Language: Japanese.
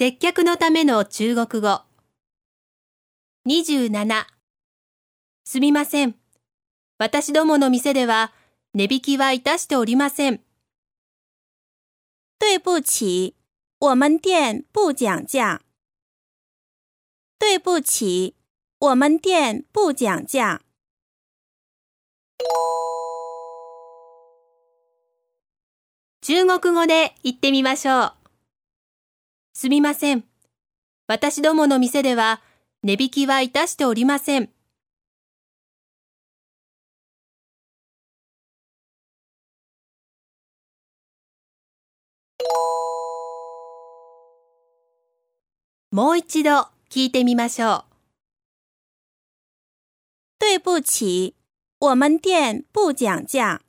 接客のための中国語。27すみません。私どもの店では値引きはいたしておりません。对不起，我们店不讲价。对不起，我们店不讲价。中国語で言ってみましょう。すみません。私どもの店では値引きはいたしておりません。もう一度聞いてみましょう。对不起，我们店不讲价。